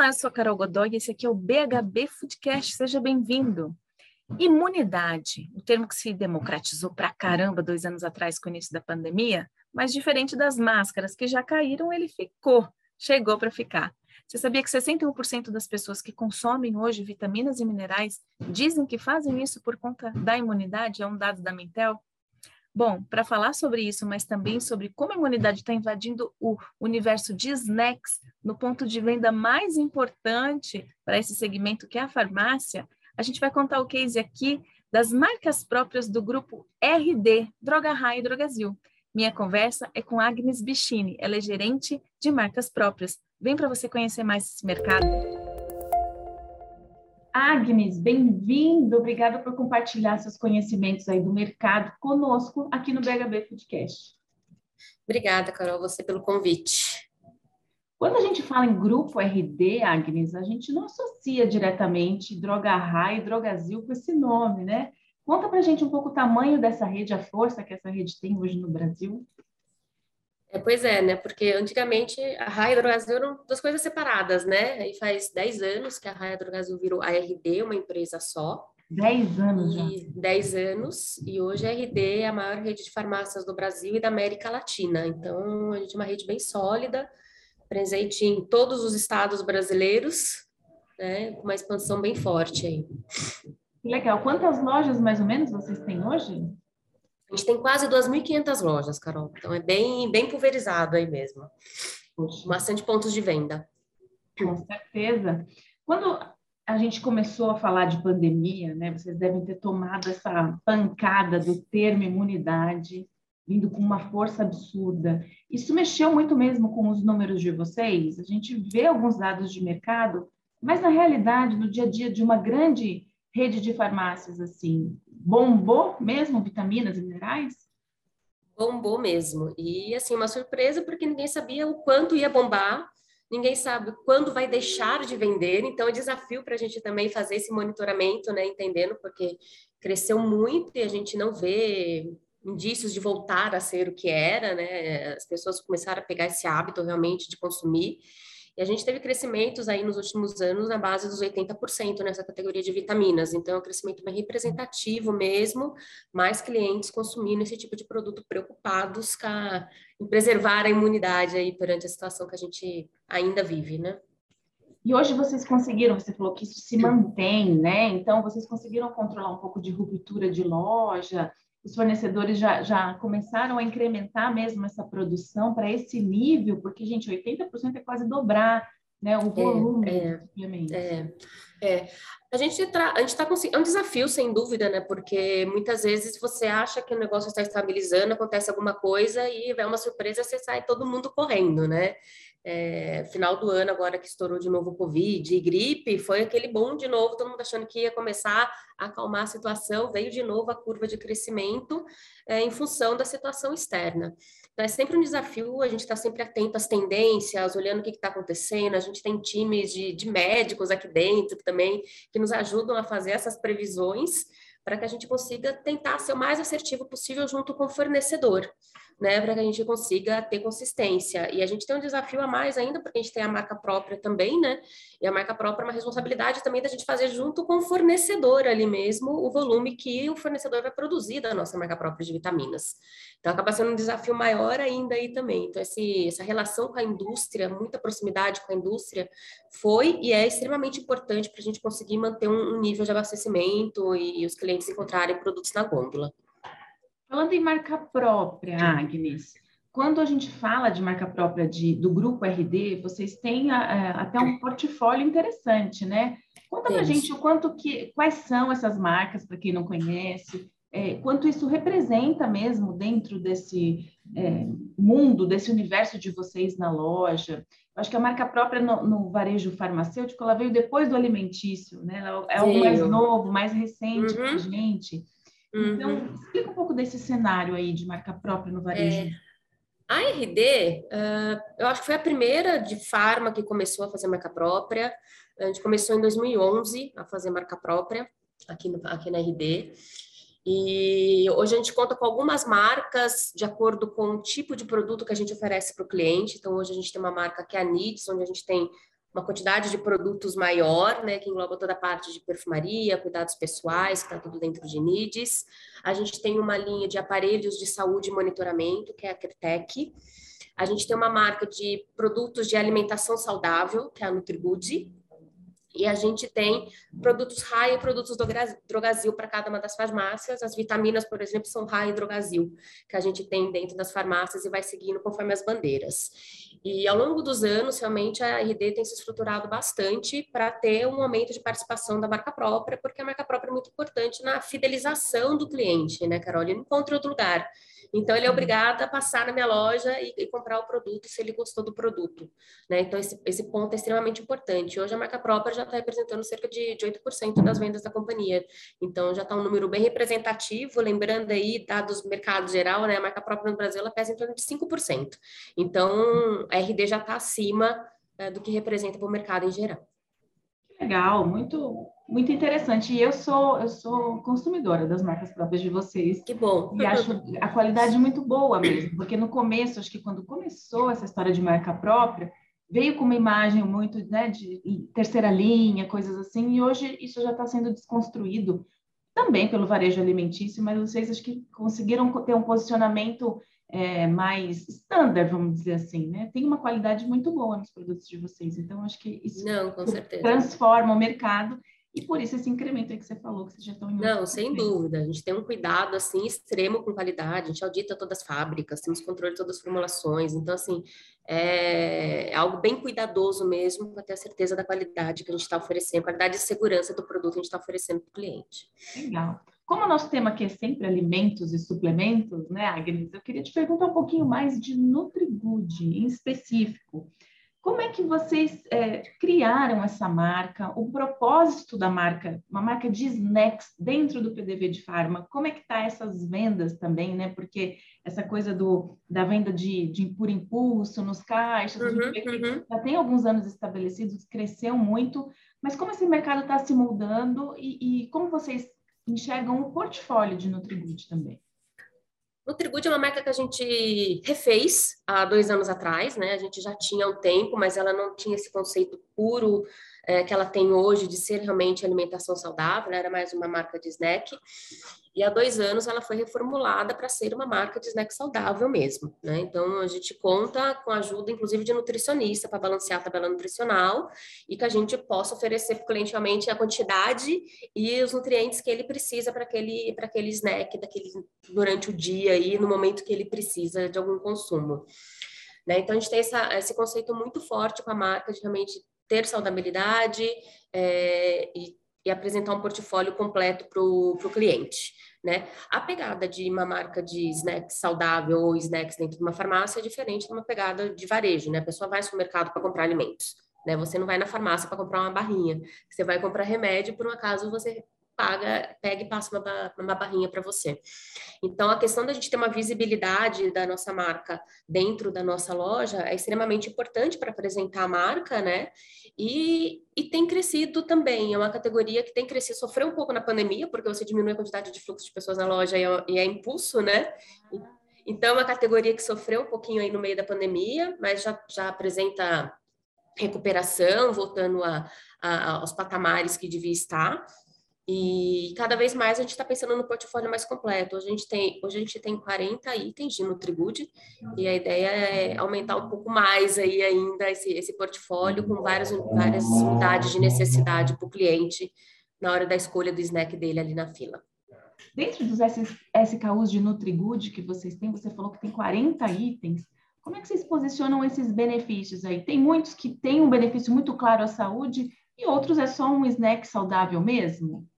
Olá, eu sou a Carol Godoy e esse aqui é o BHB Foodcast. Seja bem-vindo. Imunidade, o termo que se democratizou pra caramba dois anos atrás com o início da pandemia, mas diferente das máscaras que já caíram, ele ficou, chegou para ficar. Você sabia que 61% das pessoas que consomem hoje vitaminas e minerais dizem que fazem isso por conta da imunidade? É um dado da Mintel. Bom, para falar sobre isso, mas também sobre como a imunidade está invadindo o universo de snacks no ponto de venda mais importante para esse segmento, que é a farmácia, a gente vai contar o case aqui das marcas próprias do grupo RD, Droga Raia e Drogazil. Minha conversa é com Agnes Bichini, ela é gerente de marcas próprias. Vem para você conhecer mais esse mercado. Agnes, bem-vindo. Obrigada por compartilhar seus conhecimentos aí do mercado conosco aqui no BHB Foodcast. Obrigada, Carol, você pelo convite. Quando a gente fala em grupo RD, Agnes, a gente não associa diretamente Droga Rai e Drogazil com esse nome, né? Conta pra gente um pouco o tamanho dessa rede, a força que essa rede tem hoje no Brasil. É, pois é, né? Porque antigamente a Raia Brasil eram duas coisas separadas, né? Aí faz 10 anos que a Raia Brasil virou a RD, uma empresa só. 10 anos já. 10 anos, e hoje a RD é a maior rede de farmácias do Brasil e da América Latina. Então, a gente é uma rede bem sólida, presente em todos os estados brasileiros, né? Com uma expansão bem forte aí. Legal. Quantas lojas, mais ou menos, vocês têm hoje? A gente tem quase 2.500 lojas, Carol. Então é bem, bem pulverizado aí mesmo. Bastante pontos de venda. Com certeza. Quando a gente começou a falar de pandemia, né? Vocês devem ter tomado essa pancada do termo imunidade, vindo com uma força absurda. Isso mexeu muito mesmo com os números de vocês? A gente vê alguns dados de mercado, mas na realidade, no dia a dia de uma grande rede de farmácias assim, bombou mesmo vitaminas e minerais? Bombou mesmo. E assim, uma surpresa porque ninguém sabia o quanto ia bombar, ninguém sabe quando vai deixar de vender, então é desafio para a gente também fazer esse monitoramento, né, entendendo, porque cresceu muito e a gente não vê indícios de voltar a ser o que era, né? As pessoas começaram a pegar esse hábito realmente de consumir. E a gente teve crescimentos aí nos últimos anos na base dos 80% nessa categoria de vitaminas. Então, é um crescimento bem representativo mesmo, mais clientes consumindo esse tipo de produto preocupados a, em preservar a imunidade aí perante a situação que a gente ainda vive, né? E hoje vocês conseguiram, você falou que isso se mantém, né? Então, vocês conseguiram controlar um pouco de ruptura de loja, os fornecedores já, já começaram a incrementar mesmo essa produção para esse nível, porque, gente, 80% é quase dobrar né, o é, volume é. É, é. A gente está tá conseguindo. É um desafio, sem dúvida, né? Porque muitas vezes você acha que o negócio está estabilizando, acontece alguma coisa e é uma surpresa, você sai todo mundo correndo, né? É, final do ano, agora que estourou de novo o Covid e gripe, foi aquele bom de novo, todo mundo achando que ia começar a acalmar a situação, veio de novo a curva de crescimento é, em função da situação externa. Então, é sempre um desafio, a gente está sempre atento às tendências, olhando o que está acontecendo, a gente tem times de, de médicos aqui dentro também, que nos ajudam a fazer essas previsões, para que a gente consiga tentar ser o mais assertivo possível junto com o fornecedor né, para que a gente consiga ter consistência. E a gente tem um desafio a mais ainda, porque a gente tem a marca própria também, né? E a marca própria é uma responsabilidade também da gente fazer junto com o fornecedor ali mesmo o volume que o fornecedor vai produzir da nossa marca própria de vitaminas. Então acaba sendo um desafio maior ainda aí também. Então esse, essa relação com a indústria, muita proximidade com a indústria, foi e é extremamente importante para a gente conseguir manter um, um nível de abastecimento e, e os clientes encontrarem produtos na gôndola. Falando em marca própria, Agnes, quando a gente fala de marca própria de, do grupo RD, vocês têm a, a, até um portfólio interessante, né? Conta para gente o quanto que, quais são essas marcas, para quem não conhece, é, quanto isso representa mesmo dentro desse é, mundo, desse universo de vocês na loja. Eu acho que a marca própria no, no, varejo farmacêutico, ela veio depois do alimentício, né? Ela é o mais novo, mais recente uhum. para a Então, uhum. explica um pouco desse cenário aí de marca própria no varejo. É. A RD, uh, eu acho que foi a primeira de farma que começou a fazer marca própria. A gente começou em 2011 a fazer marca própria aqui, no, aqui na RD. E hoje a gente conta com algumas marcas de acordo com o tipo de produto que a gente oferece para o cliente. Então, hoje a gente tem uma marca que é a NITS, onde a gente tem uma quantidade de produtos maior, né, que engloba toda a parte de perfumaria, cuidados pessoais, que está tudo dentro de NIDS. A gente tem uma linha de aparelhos de saúde e monitoramento, que é a Cretec. A gente tem uma marca de produtos de alimentação saudável, que é a NutriGood. E a gente tem produtos RAI e produtos Drogazil para cada uma das farmácias. As vitaminas, por exemplo, são RAI e Drogazil, que a gente tem dentro das farmácias e vai seguindo conforme as bandeiras. E ao longo dos anos, realmente, a RD tem se estruturado bastante para ter um aumento de participação da marca própria, porque a marca própria é muito importante na fidelização do cliente, né, Carol? Ele não encontra outro lugar. Então, ele é uhum. obrigado a passar na minha loja e, e comprar o produto se ele gostou do produto. Né? Então, esse, esse ponto é extremamente importante. Hoje, a marca própria já está representando cerca de, de 8% das vendas da companhia. Então, já está um número bem representativo. Lembrando aí, dados do mercado geral, né? a marca própria no Brasil ela pesa em torno de 5%. Então, a RD já está acima é, do que representa para o mercado em geral. Legal, muito muito interessante. E eu sou eu sou consumidora das marcas próprias de vocês. Que bom. E acho a qualidade muito boa mesmo, porque no começo, acho que quando começou essa história de marca própria, veio com uma imagem muito né, de terceira linha, coisas assim, e hoje isso já está sendo desconstruído também pelo varejo alimentício, mas vocês acho que conseguiram ter um posicionamento é, mais standard, vamos dizer assim, né? Tem uma qualidade muito boa nos produtos de vocês, então acho que isso Não, transforma o mercado e por isso esse incremento aí que você falou, que vocês já estão em Não, sem dúvida. A gente tem um cuidado, assim, extremo com qualidade. A gente audita todas as fábricas, temos controle de todas as formulações. Então, assim, é algo bem cuidadoso mesmo para ter a certeza da qualidade que a gente está oferecendo, qualidade e segurança do produto que a gente está oferecendo para o cliente. Legal. Como o nosso tema aqui é sempre alimentos e suplementos, né, Agnes? Eu queria te perguntar um pouquinho mais de NutriGood em específico. Como é que vocês é, criaram essa marca? O propósito da marca, uma marca de snacks dentro do PDV de Farma, como é que tá essas vendas também, né? Porque essa coisa do, da venda de, de por impulso nos caixas, uhum, uhum. já tem alguns anos estabelecidos, cresceu muito, mas como esse mercado está se moldando e, e como vocês enxergam o portfólio de NutriGood também? Nutrigood é uma marca que a gente refez há dois anos atrás, né? A gente já tinha um tempo, mas ela não tinha esse conceito puro é, que ela tem hoje de ser realmente alimentação saudável, né? era mais uma marca de snack. E há dois anos ela foi reformulada para ser uma marca de snack saudável mesmo. Né? Então a gente conta com a ajuda, inclusive, de nutricionista para balancear a tabela nutricional e que a gente possa oferecer para o cliente realmente a quantidade e os nutrientes que ele precisa para aquele, aquele snack daquele, durante o dia e no momento que ele precisa de algum consumo. Né? Então a gente tem essa, esse conceito muito forte com a marca de realmente ter saudabilidade é, e, e, apresentar um portfólio completo para o cliente. Né? A pegada de uma marca de snacks saudável ou snacks dentro de uma farmácia é diferente de uma pegada de varejo. Né? A pessoa vai ao supermercado para comprar alimentos. Né? Você não vai na farmácia para comprar uma barrinha. Você vai comprar remédio, por um acaso você paga, pega e passa uma, uma barrinha para você. Então, a questão da gente ter uma visibilidade da nossa marca dentro da nossa loja é extremamente importante para apresentar a marca, né? E, e tem crescido também, é uma categoria que tem crescido, sofreu um pouco na pandemia, porque você diminui a quantidade de fluxo de pessoas na loja e é, e é impulso, né? Então, é uma categoria que sofreu um pouquinho aí no meio da pandemia, mas já, já apresenta recuperação, voltando a, a, aos patamares que devia estar. E cada vez mais a gente está pensando no portfólio mais completo. Hoje a gente tem, hoje a gente tem 40 itens de Nutrigood e a ideia é aumentar um pouco mais aí ainda esse, esse portfólio com várias, várias unidades de necessidade para o cliente na hora da escolha do snack dele ali na fila. Dentro dos SKUs de Nutrigood que vocês têm, você falou que tem 40 itens. Como é que vocês posicionam esses benefícios aí? Tem muitos que têm um benefício muito claro à saúde e outros é só um snack saudável mesmo?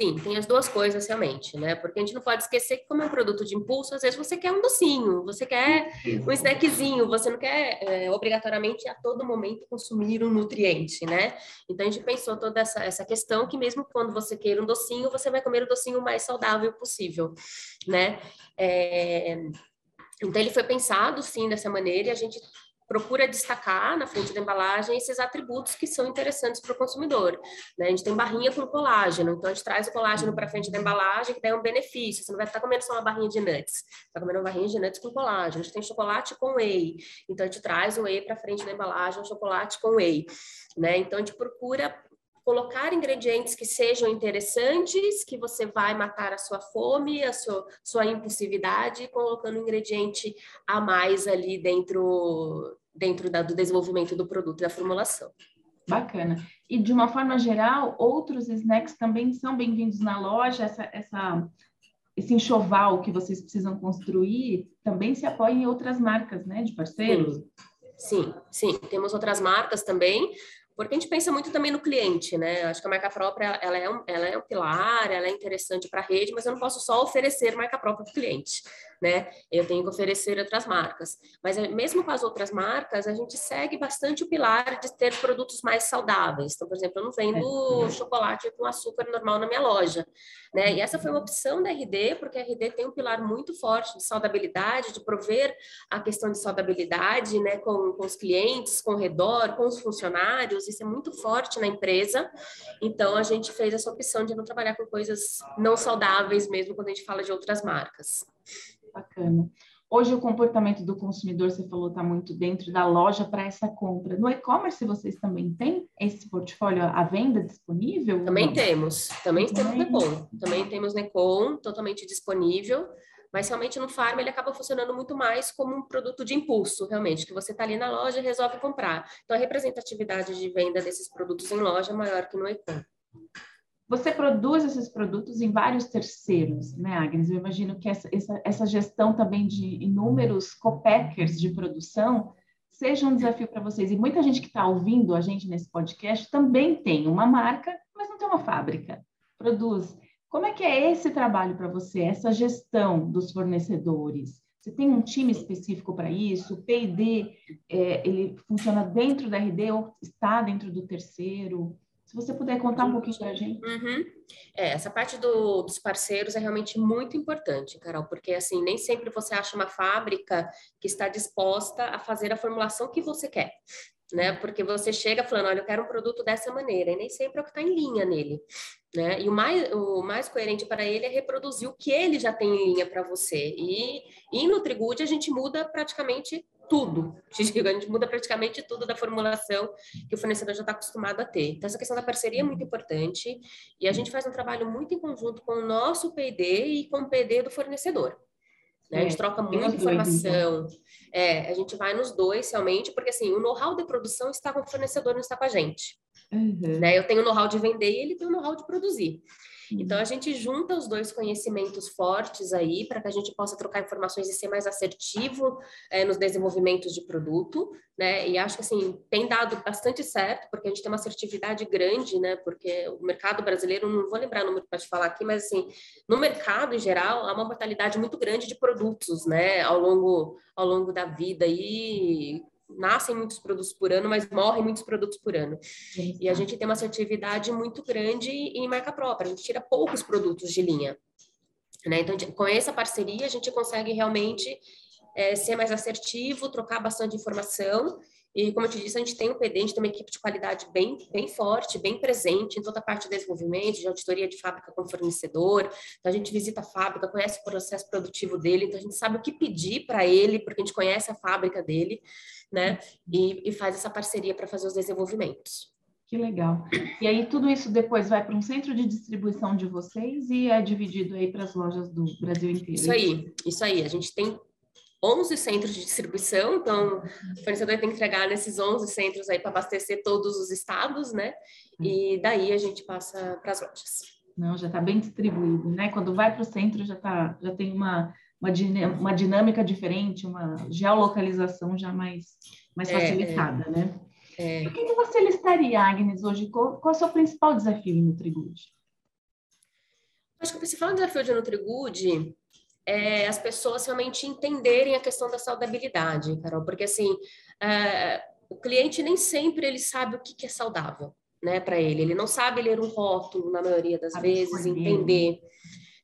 Sim, tem as duas coisas realmente, né? Porque a gente não pode esquecer que, como é um produto de impulso, às vezes você quer um docinho, você quer um snackzinho, você não quer é, obrigatoriamente a todo momento consumir um nutriente, né? Então a gente pensou toda essa, essa questão que, mesmo quando você queira um docinho, você vai comer o docinho mais saudável possível, né? É... Então ele foi pensado sim dessa maneira e a gente procura destacar na frente da embalagem esses atributos que são interessantes para o consumidor. Né? A gente tem barrinha com colágeno, então a gente traz o colágeno para frente da embalagem, que daí é um benefício. Você não vai estar comendo só uma barrinha de nuts, está comendo uma barrinha de nuts com colágeno. A gente tem chocolate com whey, então a gente traz o whey para frente da embalagem, um chocolate com whey. Né? Então a gente procura colocar ingredientes que sejam interessantes, que você vai matar a sua fome, a sua, sua impulsividade, colocando um ingrediente a mais ali dentro, dentro da, do desenvolvimento do produto e da formulação. Bacana. E de uma forma geral, outros snacks também são bem-vindos na loja. Essa, essa, esse enxoval que vocês precisam construir também se apoia em outras marcas, né, de parceiros? Sim, sim. Temos outras marcas também. Porque a gente pensa muito também no cliente, né? Acho que a marca própria, ela é um, ela é um pilar, ela é interessante para a rede, mas eu não posso só oferecer marca própria para o cliente né? Eu tenho que oferecer outras marcas. Mas eh, mesmo com as outras marcas, a gente segue bastante o pilar de ter produtos mais saudáveis. Então, por exemplo, eu não vendo é. chocolate com açúcar normal na minha loja, né? E essa foi uma opção da RD, porque a RD tem um pilar muito forte de saudabilidade, de prover a questão de saudabilidade, né, com, com os clientes, com o redor, com os funcionários, isso é muito forte na empresa. Então, a gente fez essa opção de não trabalhar com coisas não saudáveis mesmo quando a gente fala de outras marcas. Bacana. Hoje o comportamento do consumidor, você falou, está muito dentro da loja para essa compra. No e-commerce vocês também têm esse portfólio à venda disponível? Também temos, também, também temos Necom. Também temos Necom totalmente disponível, mas realmente no Farm ele acaba funcionando muito mais como um produto de impulso, realmente, que você está ali na loja e resolve comprar. Então a representatividade de venda desses produtos em loja é maior que no e-com. Você produz esses produtos em vários terceiros, né, Agnes? Eu imagino que essa, essa, essa gestão também de inúmeros copackers de produção seja um desafio para vocês. E muita gente que está ouvindo a gente nesse podcast também tem uma marca, mas não tem uma fábrica. Produz. Como é que é esse trabalho para você, essa gestão dos fornecedores? Você tem um time específico para isso? O P&D, é, ele funciona dentro da RD ou está dentro do terceiro? Se você puder contar um pouquinho para a gente. Uhum. É, essa parte do, dos parceiros é realmente muito importante, Carol, porque assim, nem sempre você acha uma fábrica que está disposta a fazer a formulação que você quer. Né? Porque você chega falando, olha, eu quero um produto dessa maneira, e nem sempre é o que está em linha nele. Né? E o mais, o mais coerente para ele é reproduzir o que ele já tem em linha para você. E, e no Trigude a gente muda praticamente tudo. A gente muda praticamente tudo da formulação que o fornecedor já está acostumado a ter. Então, essa questão da parceria é muito importante e a gente faz um trabalho muito em conjunto com o nosso PD e com o PD do fornecedor. Né? A gente é, troca muita informação. É, a gente vai nos dois realmente, porque assim, o know-how de produção está com o fornecedor, não está com a gente. Uhum. Né? Eu tenho o know-how de vender e ele tem o know-how de produzir. Então, a gente junta os dois conhecimentos fortes aí para que a gente possa trocar informações e ser mais assertivo é, nos desenvolvimentos de produto, né? E acho que, assim, tem dado bastante certo, porque a gente tem uma assertividade grande, né? Porque o mercado brasileiro, não vou lembrar o número para te falar aqui, mas, assim, no mercado, em geral, há uma mortalidade muito grande de produtos, né? Ao longo, ao longo da vida e nascem muitos produtos por ano, mas morrem muitos produtos por ano. E a gente tem uma assertividade muito grande em marca própria, a gente tira poucos produtos de linha. Né? Então, com essa parceria, a gente consegue realmente é, ser mais assertivo, trocar bastante informação e, como eu te disse, a gente tem um PD, a gente tem uma equipe de qualidade bem, bem forte, bem presente em toda a parte de desenvolvimento, de auditoria de fábrica com fornecedor. Então, a gente visita a fábrica, conhece o processo produtivo dele, então a gente sabe o que pedir para ele, porque a gente conhece a fábrica dele, né? E, e faz essa parceria para fazer os desenvolvimentos. Que legal. E aí tudo isso depois vai para um centro de distribuição de vocês e é dividido aí para as lojas do Brasil inteiro. Isso aí, isso aí. A gente tem 11 centros de distribuição, então o fornecedor tem que entregar nesses 11 centros aí para abastecer todos os estados, né? E daí a gente passa para as lojas. Não, já está bem distribuído, né? Quando vai para o centro já tá, já tem uma, uma, uma dinâmica diferente, uma geolocalização já mais, mais é, facilitada, é, né? É. O que, que você listaria, Agnes, hoje? Qual, qual é o seu principal desafio no Trigude? Acho que o principal desafio de NutriGood é, as pessoas realmente entenderem a questão da saudabilidade, Carol, porque assim, é, o cliente nem sempre ele sabe o que, que é saudável, né, para ele. Ele não sabe ler um rótulo na maioria das vezes, entender.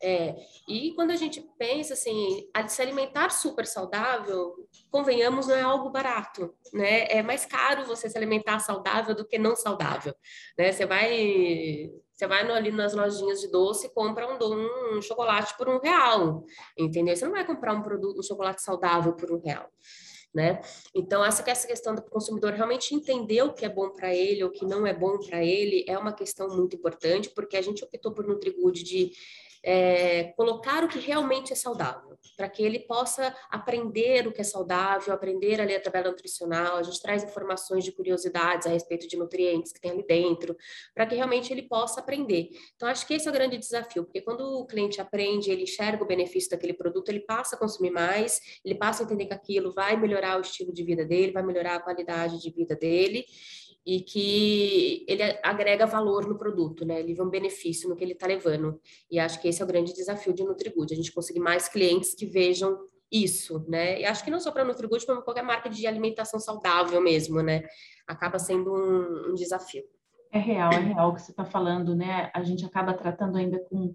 É, e quando a gente pensa assim, se alimentar super saudável, convenhamos, não é algo barato, né? É mais caro você se alimentar saudável do que não saudável, né? Você vai você vai ali nas lojinhas de doce e compra um, um, chocolate por um real, entendeu? Você não vai comprar um produto, um chocolate saudável por um real né? Então, essa, essa questão do consumidor realmente entender o que é bom para ele, o que não é bom para ele, é uma questão muito importante, porque a gente optou por NutriGood de é, colocar o que realmente é saudável, para que ele possa aprender o que é saudável, aprender a ler a tabela nutricional. A gente traz informações de curiosidades a respeito de nutrientes que tem ali dentro, para que realmente ele possa aprender. Então, acho que esse é o grande desafio, porque quando o cliente aprende, ele enxerga o benefício daquele produto, ele passa a consumir mais, ele passa a entender que aquilo vai melhorar o estilo de vida dele, vai melhorar a qualidade de vida dele e que ele agrega valor no produto, né? Ele vê um benefício no que ele está levando. E acho que esse é o grande desafio de NutriGood, a gente conseguir mais clientes que vejam isso, né? E acho que não só para NutriGood, como qualquer marca de alimentação saudável mesmo, né? Acaba sendo um, um desafio. É real, é real o que você está falando, né? A gente acaba tratando ainda com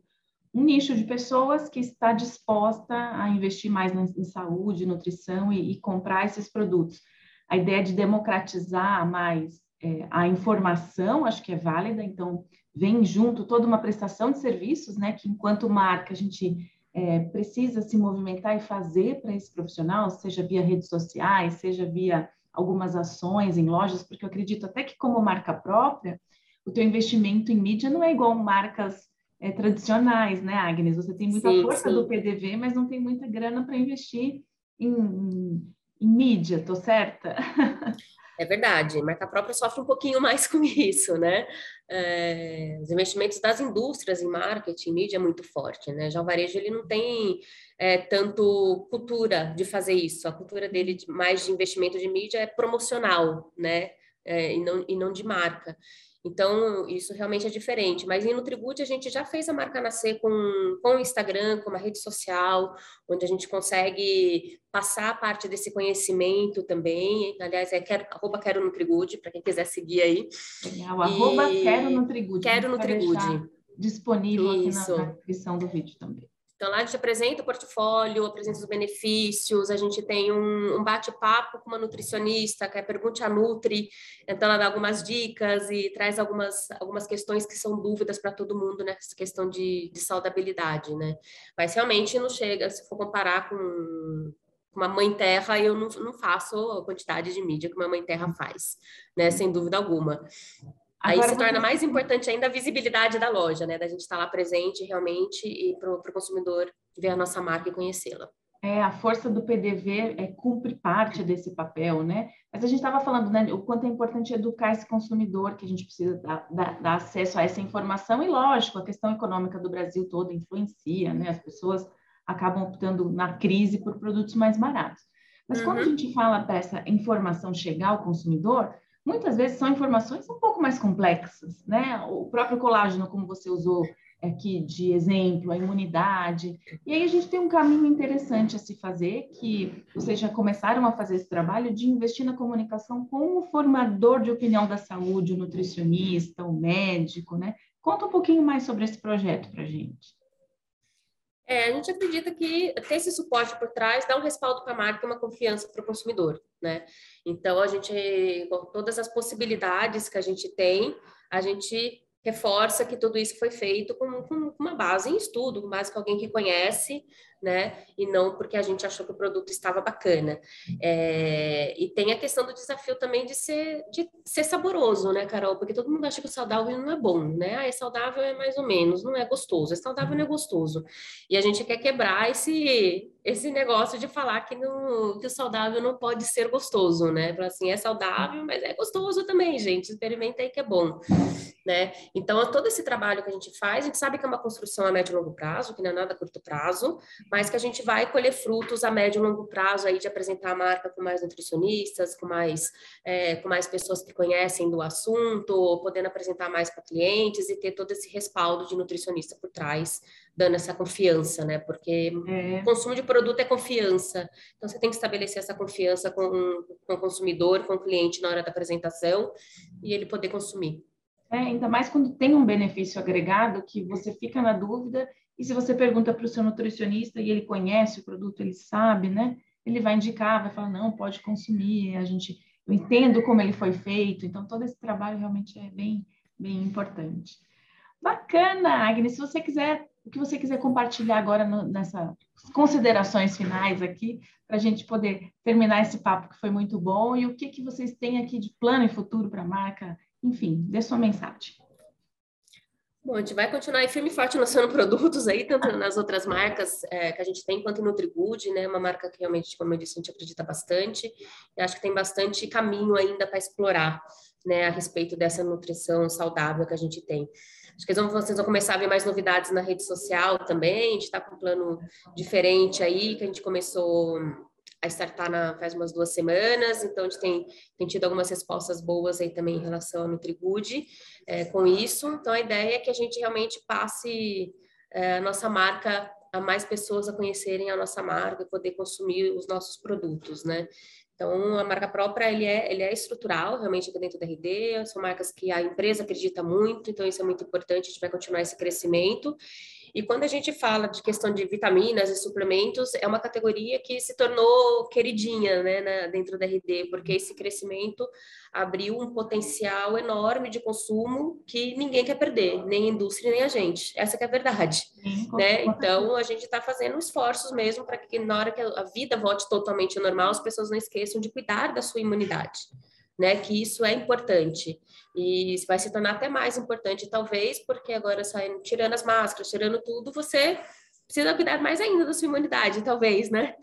um nicho de pessoas que está disposta a investir mais em saúde, nutrição e, e comprar esses produtos. A ideia de democratizar mais é, a informação, acho que é válida, então vem junto toda uma prestação de serviços, né, que enquanto marca a gente é, precisa se movimentar e fazer para esse profissional, seja via redes sociais, seja via algumas ações em lojas, porque eu acredito até que como marca própria, o teu investimento em mídia não é igual marcas é, tradicionais, né, Agnes? Você tem muita sim, força sim. do PDV, mas não tem muita grana para investir em, em, em mídia, tô certa? É verdade, marca própria sofre um pouquinho mais com isso, né? É, os investimentos das indústrias em marketing, mídia é muito forte, né? Já o varejo ele não tem é, tanto cultura de fazer isso. A cultura dele de, mais de investimento de mídia é promocional, né? É, e, não, e não de marca. Então, isso realmente é diferente. Mas em Nutribute, a gente já fez a marca nascer com, com o Instagram, com uma rede social, onde a gente consegue passar parte desse conhecimento também. Aliás, é quero, arroba quero Nutrigude, para quem quiser seguir aí. Legal, arroba quero Nutrigude. Quero Nutrigude. Disponível Isso. aqui na descrição do vídeo também. Então, lá a gente apresenta o portfólio, apresenta os benefícios, a gente tem um, um bate-papo com uma nutricionista, que é Pergunte a Nutri, então ela dá algumas dicas e traz algumas, algumas questões que são dúvidas para todo mundo nessa questão de, de saudabilidade, né? Mas realmente não chega, se for comparar com uma mãe terra, eu não, não faço a quantidade de mídia que uma mãe terra faz, né? Sem dúvida alguma. Aí Agora, se torna mais importante ainda a visibilidade da loja, né? Da gente estar lá presente realmente e para o consumidor ver a nossa marca e conhecê-la. É, a força do PDV é cumpre parte desse papel, né? Mas a gente estava falando, né, o quanto é importante educar esse consumidor, que a gente precisa dar, dar, dar, acesso a essa informação, e lógico, a questão econômica do Brasil todo influencia, né? As pessoas acabam optando na crise por produtos mais baratos. Mas uhum. quando a uhum. gente fala dessa informação chegar ao consumidor, muitas vezes são informações um pouco mais complexas, né? O próprio colágeno, como você usou aqui de exemplo, a imunidade. E aí a gente tem um caminho interessante a se fazer, que vocês já começaram a fazer esse trabalho de investir na comunicação com o formador de opinião da saúde, o nutricionista, o médico, né? Conta um pouquinho mais sobre esse projeto para gente. É, a gente acredita que ter esse suporte por trás dá um respaldo para a marca e uma confiança para o consumidor, né? Então, a gente, com todas as possibilidades que a gente tem, a gente reforça que tudo isso foi feito com, com, uma base em estudo, com base com alguém que conhece, né? E não porque a gente achou que o produto estava bacana. É, e tem a questão do desafio também de ser, de ser saboroso, né, Carol? Porque todo mundo acha que o saudável não é bom, né? Ah, é saudável é mais ou menos, não é gostoso. É saudável não é gostoso. E a gente quer quebrar esse, esse negócio de falar que, não, que o saudável não pode ser gostoso, né? Para assim, é saudável, mas é gostoso também, gente. Experimenta aí que é bom né? Então, todo esse trabalho que a gente faz, a gente sabe que é uma construção a médio e longo prazo, que não é nada a curto prazo, mas que a gente vai colher frutos a médio e longo prazo aí de apresentar a marca com mais nutricionistas, com mais, é, com mais pessoas que conhecem do assunto, podendo apresentar mais para clientes e ter todo esse respaldo de nutricionista por trás, dando essa confiança, né? Porque é. consumo de produto é confiança. Então, você tem que estabelecer essa confiança com, com o consumidor, com o cliente na hora da apresentação e ele poder consumir. É, ainda mais quando tem um benefício agregado que você fica na dúvida E se você pergunta para o seu nutricionista e ele conhece o produto, ele sabe, né? Ele vai indicar, vai falar, não, pode consumir, a gente, eu entendo como ele foi feito, então todo esse trabalho realmente é bem, bem importante. Bacana, Agnes, se você quiser, o que você quiser compartilhar agora no, nessas considerações finais aqui, para a gente poder terminar esse papo que foi muito bom, e o que, que vocês têm aqui de plano e futuro para a marca, enfim, dê sua mensagem. Bom, a gente vai continuar aí firme e forte lançando produtos aí, tanto nas outras marcas é, que a gente tem, quanto no Nutrigood, né? Uma marca que realmente, como eu disse, a gente acredita bastante. E acho que tem bastante caminho ainda para explorar, né? A respeito dessa nutrição saudável que a gente tem. Acho que vocês vão começar a ver mais novidades na rede social também. A gente está com um plano diferente aí, que a gente começou a startar na, faz umas duas semanas, então a gente tem, tem tido algumas respostas boas aí também em relação ao NutriGood é, com isso. Então a ideia é que a gente realmente passe é, a nossa marca a mais pessoas a conhecerem a nossa marca e poder consumir os nossos produtos, né? Então, a marca própria, ele é, ele é estrutural, realmente, aqui dentro da RD, são marcas que a empresa acredita muito, então isso é muito importante, a gente vai continuar esse crescimento. E quando a gente fala de questão de vitaminas e suplementos, é uma categoria que se tornou queridinha né, na, dentro da RD, porque esse crescimento abriu um potencial enorme de consumo que ninguém quer perder, nem a indústria, nem a gente. Essa é a verdade. Sim, né? Então, a gente está fazendo esforços mesmo para que na hora que a vida volte totalmente ao normal, as pessoas não esqueçam de cuidar da sua imunidade né? Que isso é importante e vai se tornar até mais importante, talvez, porque agora saindo, tirando as máscaras, tirando tudo, você precisa cuidar mais ainda da sua imunidade, talvez, né?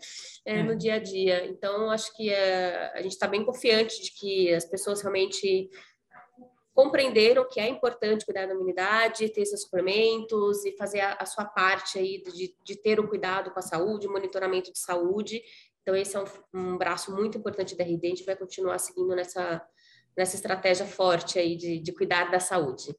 É, é. No dia a dia. Então, acho que é, a gente está bem confiante de que as pessoas realmente compreenderam que é importante cuidar da imunidade, ter seus suplementos e fazer a, a sua parte aí de, de, ter o cuidado com a saúde, monitoramento de saúde então, esse é um, um braço muito importante da RD, a gente vai continuar seguindo nessa, nessa estratégia forte aí de, de cuidar da saúde.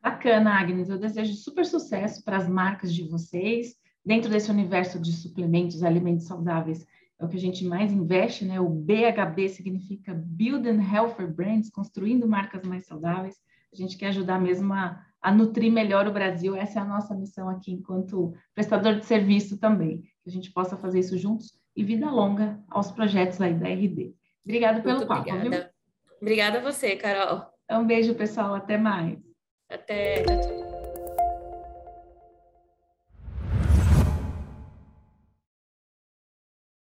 Bacana, Agnes. Eu desejo super sucesso para as marcas de vocês, dentro desse universo de suplementos, alimentos saudáveis. É o que a gente mais investe, né? O BHB significa Building Healthier Brands, construindo marcas mais saudáveis. A gente quer ajudar mesmo a, a nutrir melhor o Brasil. Essa é a nossa missão aqui, enquanto prestador de serviço também. Que a gente possa fazer isso juntos e vida longa aos projetos aí da RD. Obrigada pelo Muito papo. Obrigada. Viu? Obrigada a você, Carol. Um beijo, pessoal. Até mais. Até. Tchau, tchau.